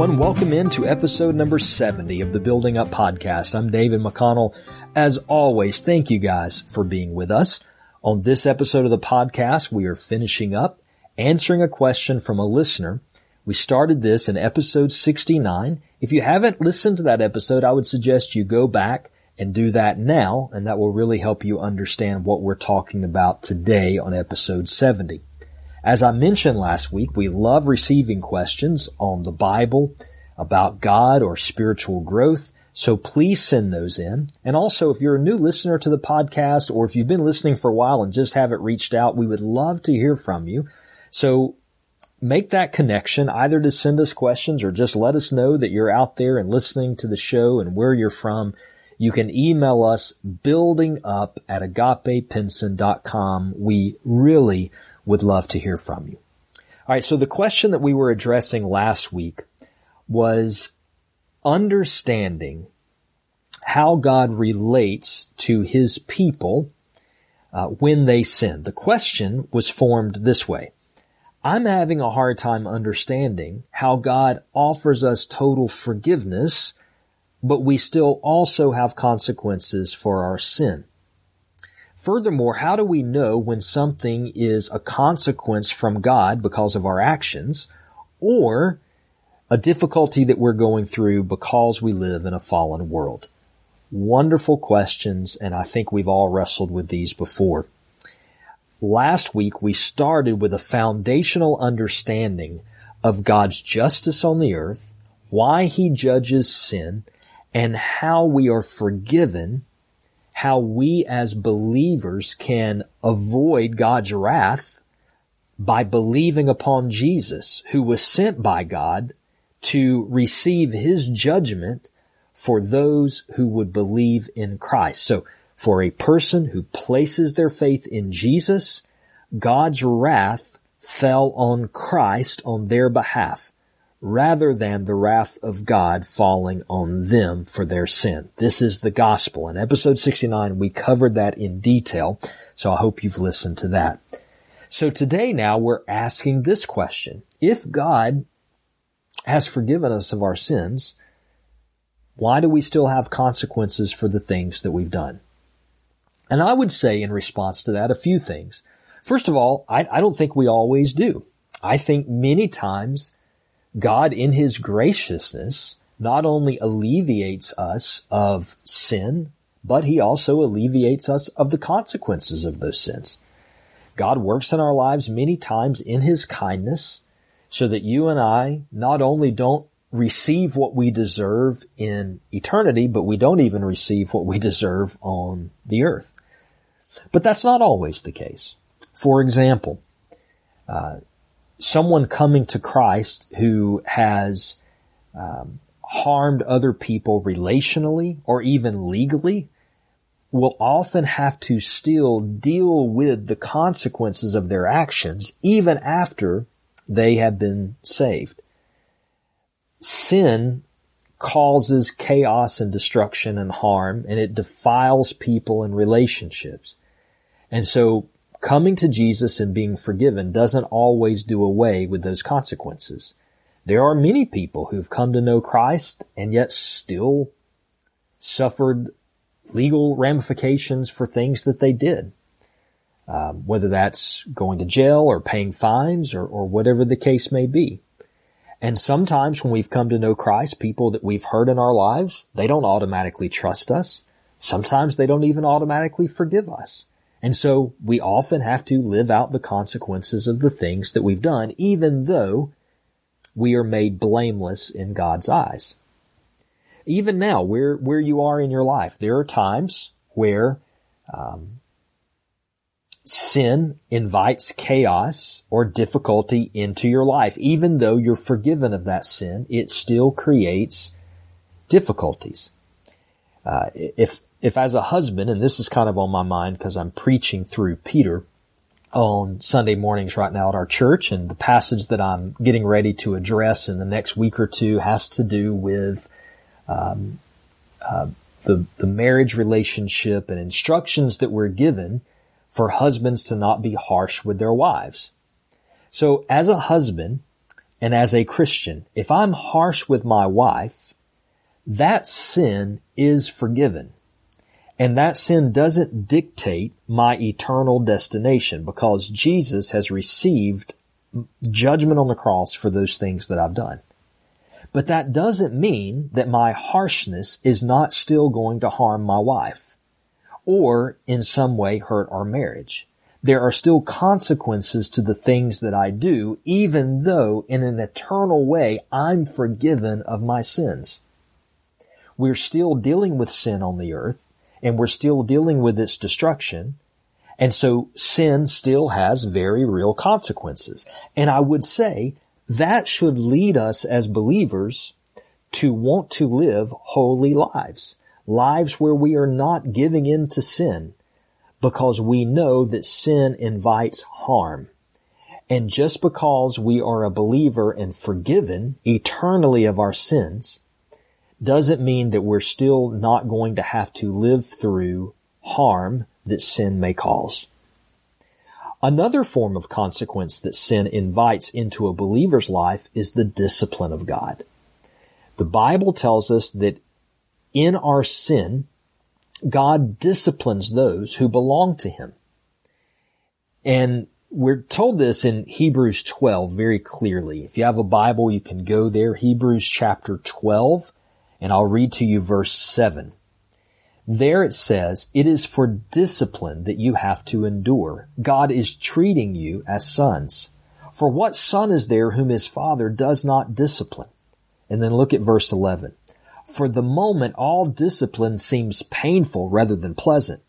everyone. Welcome into episode number 70 of the Building Up Podcast. I'm David McConnell. As always, thank you guys for being with us. On this episode of the podcast, we are finishing up answering a question from a listener. We started this in episode 69. If you haven't listened to that episode, I would suggest you go back and do that now, and that will really help you understand what we're talking about today on episode 70. As I mentioned last week, we love receiving questions on the Bible, about God or spiritual growth. So please send those in. And also, if you're a new listener to the podcast or if you've been listening for a while and just haven't reached out, we would love to hear from you. So make that connection either to send us questions or just let us know that you're out there and listening to the show and where you're from. You can email us building up at agapebenson.com. We really would love to hear from you. All right. So the question that we were addressing last week was understanding how God relates to his people uh, when they sin. The question was formed this way. I'm having a hard time understanding how God offers us total forgiveness, but we still also have consequences for our sin. Furthermore, how do we know when something is a consequence from God because of our actions or a difficulty that we're going through because we live in a fallen world? Wonderful questions, and I think we've all wrestled with these before. Last week we started with a foundational understanding of God's justice on the earth, why he judges sin, and how we are forgiven how we as believers can avoid God's wrath by believing upon Jesus, who was sent by God to receive his judgment for those who would believe in Christ. So for a person who places their faith in Jesus, God's wrath fell on Christ on their behalf rather than the wrath of God falling on them for their sin. This is the gospel. In episode 69, we covered that in detail, so I hope you've listened to that. So today now we're asking this question. If God has forgiven us of our sins, why do we still have consequences for the things that we've done? And I would say in response to that a few things. First of all, I, I don't think we always do. I think many times God in his graciousness not only alleviates us of sin, but he also alleviates us of the consequences of those sins. God works in our lives many times in his kindness so that you and I not only don't receive what we deserve in eternity, but we don't even receive what we deserve on the earth. But that's not always the case. For example, uh, someone coming to Christ who has um, harmed other people relationally or even legally will often have to still deal with the consequences of their actions even after they have been saved. Sin causes chaos and destruction and harm and it defiles people and relationships. And so coming to Jesus and being forgiven doesn't always do away with those consequences. There are many people who've come to know Christ and yet still suffered legal ramifications for things that they did. Um, whether that's going to jail or paying fines or, or whatever the case may be. And sometimes when we've come to know Christ, people that we've hurt in our lives, they don't automatically trust us. Sometimes they don't even automatically forgive us. And so we often have to live out the consequences of the things that we've done, even though we are made blameless in God's eyes. Even now, where, where you are in your life, there are times where, um, sin invites chaos or difficulty into your life. Even though you're forgiven of that sin, it still creates difficulties. Uh, if if as a husband, and this is kind of on my mind because I'm preaching through Peter on Sunday mornings right now at our church, and the passage that I'm getting ready to address in the next week or two has to do with um, uh, the the marriage relationship and instructions that we're given for husbands to not be harsh with their wives. So, as a husband, and as a Christian, if I'm harsh with my wife, that sin is forgiven. And that sin doesn't dictate my eternal destination because Jesus has received judgment on the cross for those things that I've done. But that doesn't mean that my harshness is not still going to harm my wife or in some way hurt our marriage. There are still consequences to the things that I do, even though in an eternal way I'm forgiven of my sins. We're still dealing with sin on the earth and we're still dealing with its destruction. And so sin still has very real consequences. And I would say that should lead us as believers to want to live holy lives. Lives where we are not giving in to sin because we know that sin invites harm. And just because we are a believer and forgiven eternally of our sins doesn't mean that we're still not going to have to live through harm that sin may cause. Another form of consequence that sin invites into a believer's life is the discipline of God. The Bible tells us that in our sin, God disciplines those who belong to Him. And we're told this in Hebrews 12 very clearly. If you have a Bible, you can go there, Hebrews chapter 12, and I'll read to you verse 7. There it says, it is for discipline that you have to endure. God is treating you as sons. For what son is there whom his father does not discipline? And then look at verse 11. For the moment, all discipline seems painful rather than pleasant,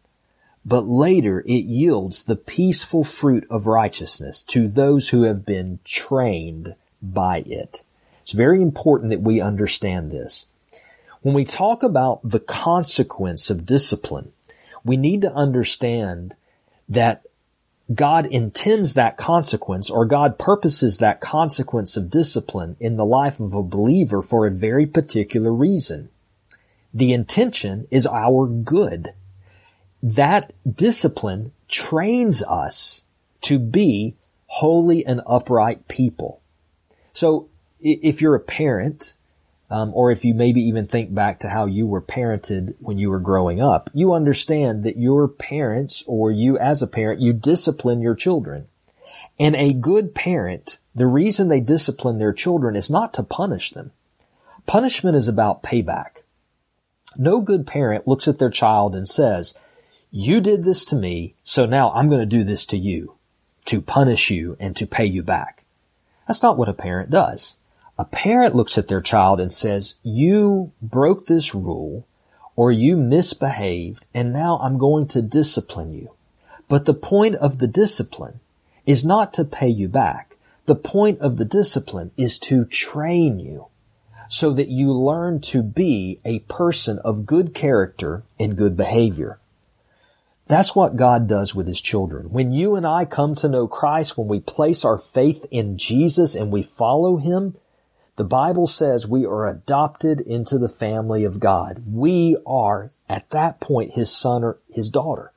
but later it yields the peaceful fruit of righteousness to those who have been trained by it. It's very important that we understand this. When we talk about the consequence of discipline, we need to understand that God intends that consequence or God purposes that consequence of discipline in the life of a believer for a very particular reason. The intention is our good. That discipline trains us to be holy and upright people. So if you're a parent um, or if you maybe even think back to how you were parented when you were growing up, you understand that your parents or you as a parent, you discipline your children. And a good parent, the reason they discipline their children is not to punish them. Punishment is about payback. No good parent looks at their child and says, you did this to me, so now I'm going to do this to you to punish you and to pay you back. That's not what a parent does. A parent looks at their child and says, you broke this rule or you misbehaved and now I'm going to discipline you. But the point of the discipline is not to pay you back. The point of the discipline is to train you so that you learn to be a person of good character and good behavior. That's what God does with His children. When you and I come to know Christ, when we place our faith in Jesus and we follow Him, the Bible says we are adopted into the family of God. We are, at that point, his son or his daughter.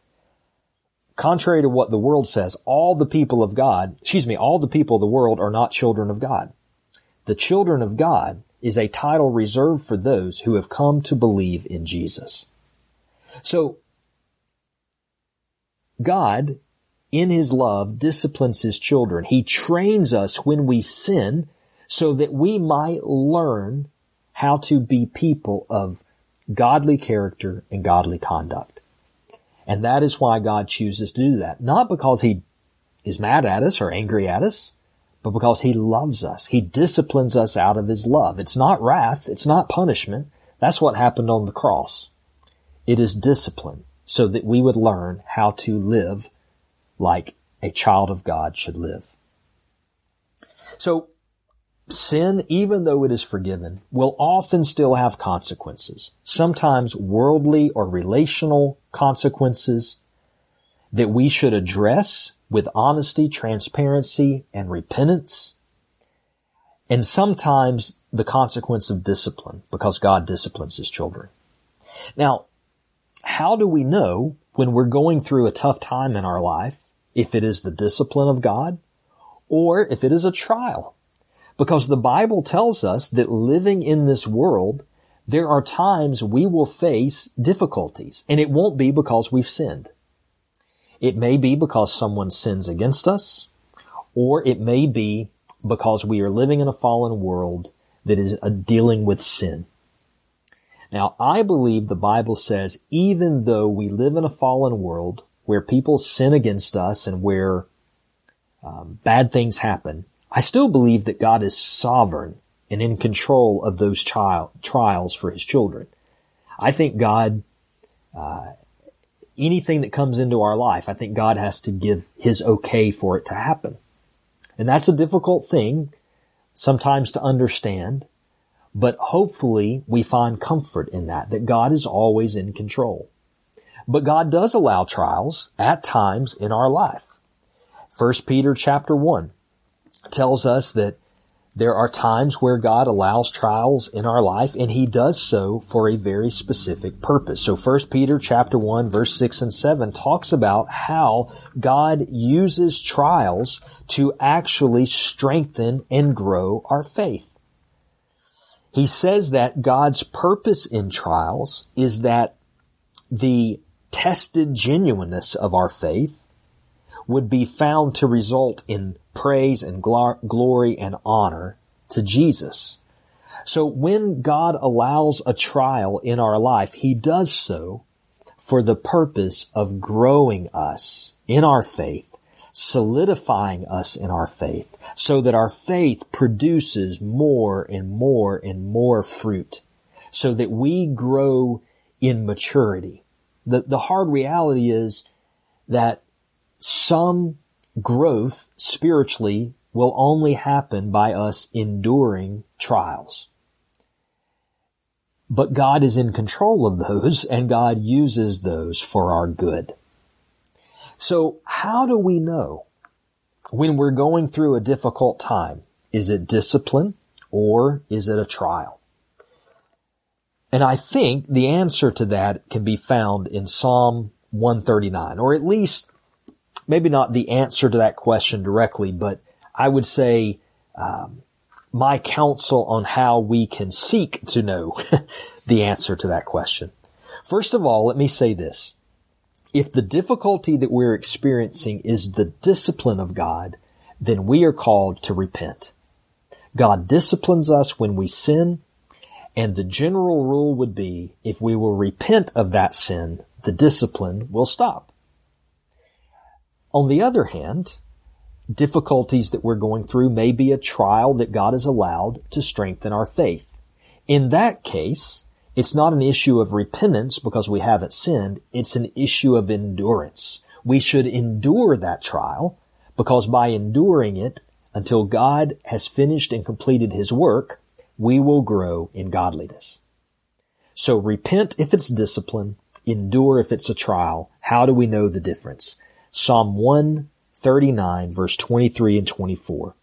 Contrary to what the world says, all the people of God, excuse me, all the people of the world are not children of God. The children of God is a title reserved for those who have come to believe in Jesus. So, God, in His love, disciplines His children. He trains us when we sin so that we might learn how to be people of godly character and godly conduct. And that is why God chooses to do that. Not because He is mad at us or angry at us, but because He loves us. He disciplines us out of His love. It's not wrath. It's not punishment. That's what happened on the cross. It is discipline so that we would learn how to live like a child of God should live. So Sin, even though it is forgiven, will often still have consequences. Sometimes worldly or relational consequences that we should address with honesty, transparency, and repentance. And sometimes the consequence of discipline because God disciplines his children. Now, how do we know when we're going through a tough time in our life if it is the discipline of God or if it is a trial Because the Bible tells us that living in this world, there are times we will face difficulties and it won't be because we've sinned. It may be because someone sins against us or it may be because we are living in a fallen world that is uh, dealing with sin. Now, I believe the Bible says even though we live in a fallen world where people sin against us and where um, bad things happen, I still believe that God is sovereign and in control of those child, trials for his children. I think God, uh, anything that comes into our life, I think God has to give his okay for it to happen. And that's a difficult thing sometimes to understand, but hopefully we find comfort in that, that God is always in control. But God does allow trials at times in our life. First Peter chapter one tells us that there are times where God allows trials in our life and he does so for a very specific purpose. So 1 Peter chapter 1 verse 6 and 7 talks about how God uses trials to actually strengthen and grow our faith. He says that God's purpose in trials is that the tested genuineness of our faith would be found to result in praise and glory and honor to Jesus. So when God allows a trial in our life, He does so for the purpose of growing us in our faith, solidifying us in our faith, so that our faith produces more and more and more fruit, so that we grow in maturity. The, the hard reality is that some growth spiritually will only happen by us enduring trials. But God is in control of those and God uses those for our good. So how do we know when we're going through a difficult time? Is it discipline or is it a trial? And I think the answer to that can be found in Psalm 139, or at least maybe not the answer to that question directly, but I would say um, my counsel on how we can seek to know the answer to that question. First of all, let me say this. If the difficulty that we're experiencing is the discipline of God, then we are called to repent. God disciplines us when we sin, and the general rule would be if we will repent of that sin, the discipline will stop. On the other hand, difficulties that we're going through may be a trial that God has allowed to strengthen our faith. In that case, it's not an issue of repentance because we haven't sinned. It's an issue of endurance. We should endure that trial because by enduring it until God has finished and completed his work, we will grow in godliness. So repent if it's discipline, endure if it's a trial. How do we know the difference? Psalm 139 verse 23 and 24.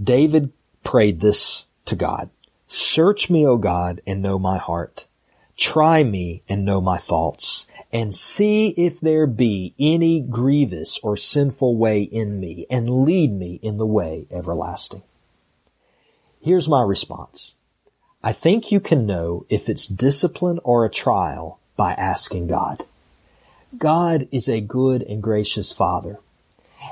David prayed this to God. Search me, O God, and know my heart. Try me and know my thoughts and see if there be any grievous or sinful way in me and lead me in the way everlasting. Here's my response. I think you can know if it's discipline or a trial by asking God. God is a good and gracious Father.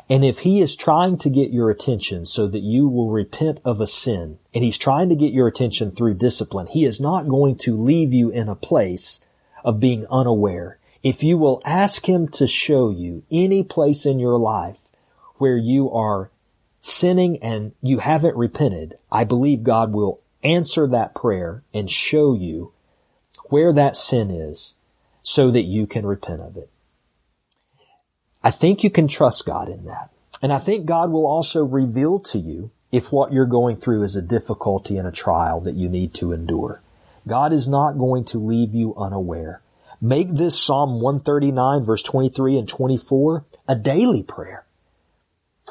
And if He is trying to get your attention so that you will repent of a sin, and He's trying to get your attention through discipline, He is not going to leave you in a place of being unaware. If you will ask Him to show you any place in your life where you are sinning and you haven't repented, I believe God will answer that prayer and show you where that sin is so that you can repent of it. I think you can trust God in that. And I think God will also reveal to you if what you're going through is a difficulty and a trial that you need to endure. God is not going to leave you unaware. Make this Psalm 139 verse 23 and 24 a daily prayer.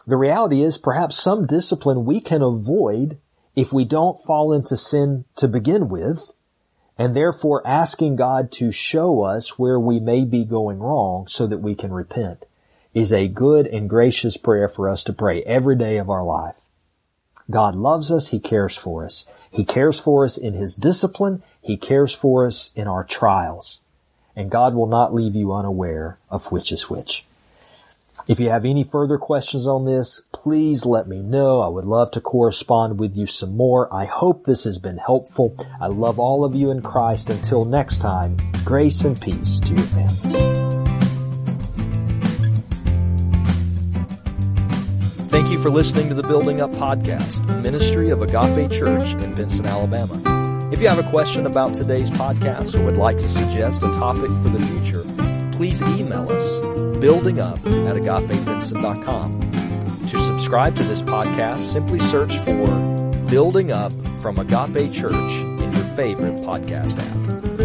The reality is perhaps some discipline we can avoid if we don't fall into sin to begin with, and therefore asking God to show us where we may be going wrong so that we can repent is a good and gracious prayer for us to pray every day of our life. God loves us. He cares for us. He cares for us in His discipline. He cares for us in our trials. And God will not leave you unaware of which is which. If you have any further questions on this, please let me know. I would love to correspond with you some more. I hope this has been helpful. I love all of you in Christ. Until next time, grace and peace to your family. Thank you for listening to the Building Up Podcast, ministry of Agape Church in Benson, Alabama. If you have a question about today's podcast or would like to suggest a topic for the future, please email us buildingup at. To subscribe to this podcast, simply search for Building Up from Agape Church in your favorite podcast app.